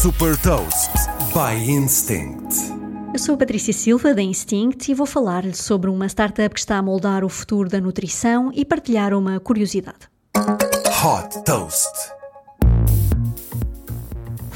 Super Toast by Instinct. Eu sou a Patrícia Silva da Instinct e vou falar-lhe sobre uma startup que está a moldar o futuro da nutrição e partilhar uma curiosidade. Hot Toast.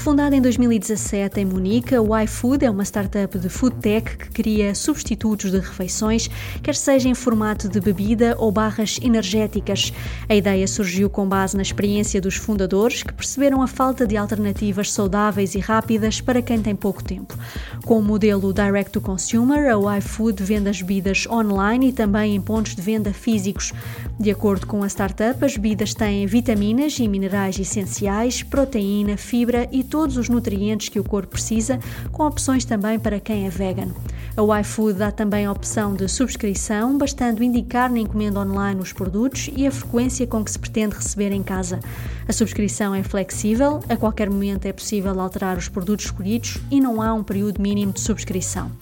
Fundada em 2017 em Munique, o iFood é uma startup de food tech que cria substitutos de refeições, quer seja em formato de bebida ou barras energéticas. A ideia surgiu com base na experiência dos fundadores, que perceberam a falta de alternativas saudáveis e rápidas para quem tem pouco tempo. Com o modelo Direct to Consumer, o iFood vende as bebidas online e também em pontos de venda físicos. De acordo com a startup, as bebidas têm vitaminas e minerais essenciais, proteína, fibra e todos os nutrientes que o corpo precisa, com opções também para quem é vegan. A iFood dá também a opção de subscrição, bastando indicar na encomenda online os produtos e a frequência com que se pretende receber em casa. A subscrição é flexível, a qualquer momento é possível alterar os produtos escolhidos e não há um período mínimo de subscrição.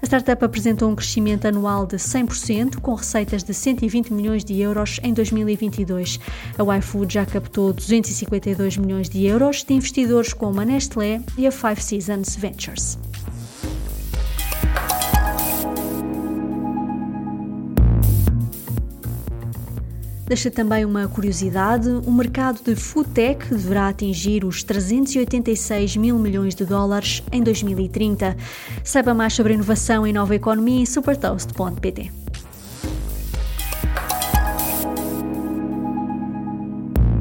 A startup apresentou um crescimento anual de 100%, com receitas de 120 milhões de euros em 2022. A iFood já captou 252 milhões de euros de investidores como a Nestlé e a Five Seasons Ventures. Deixa também uma curiosidade: o mercado de food tech deverá atingir os 386 mil milhões de dólares em 2030. Saiba mais sobre inovação e nova economia em supertoast.pt.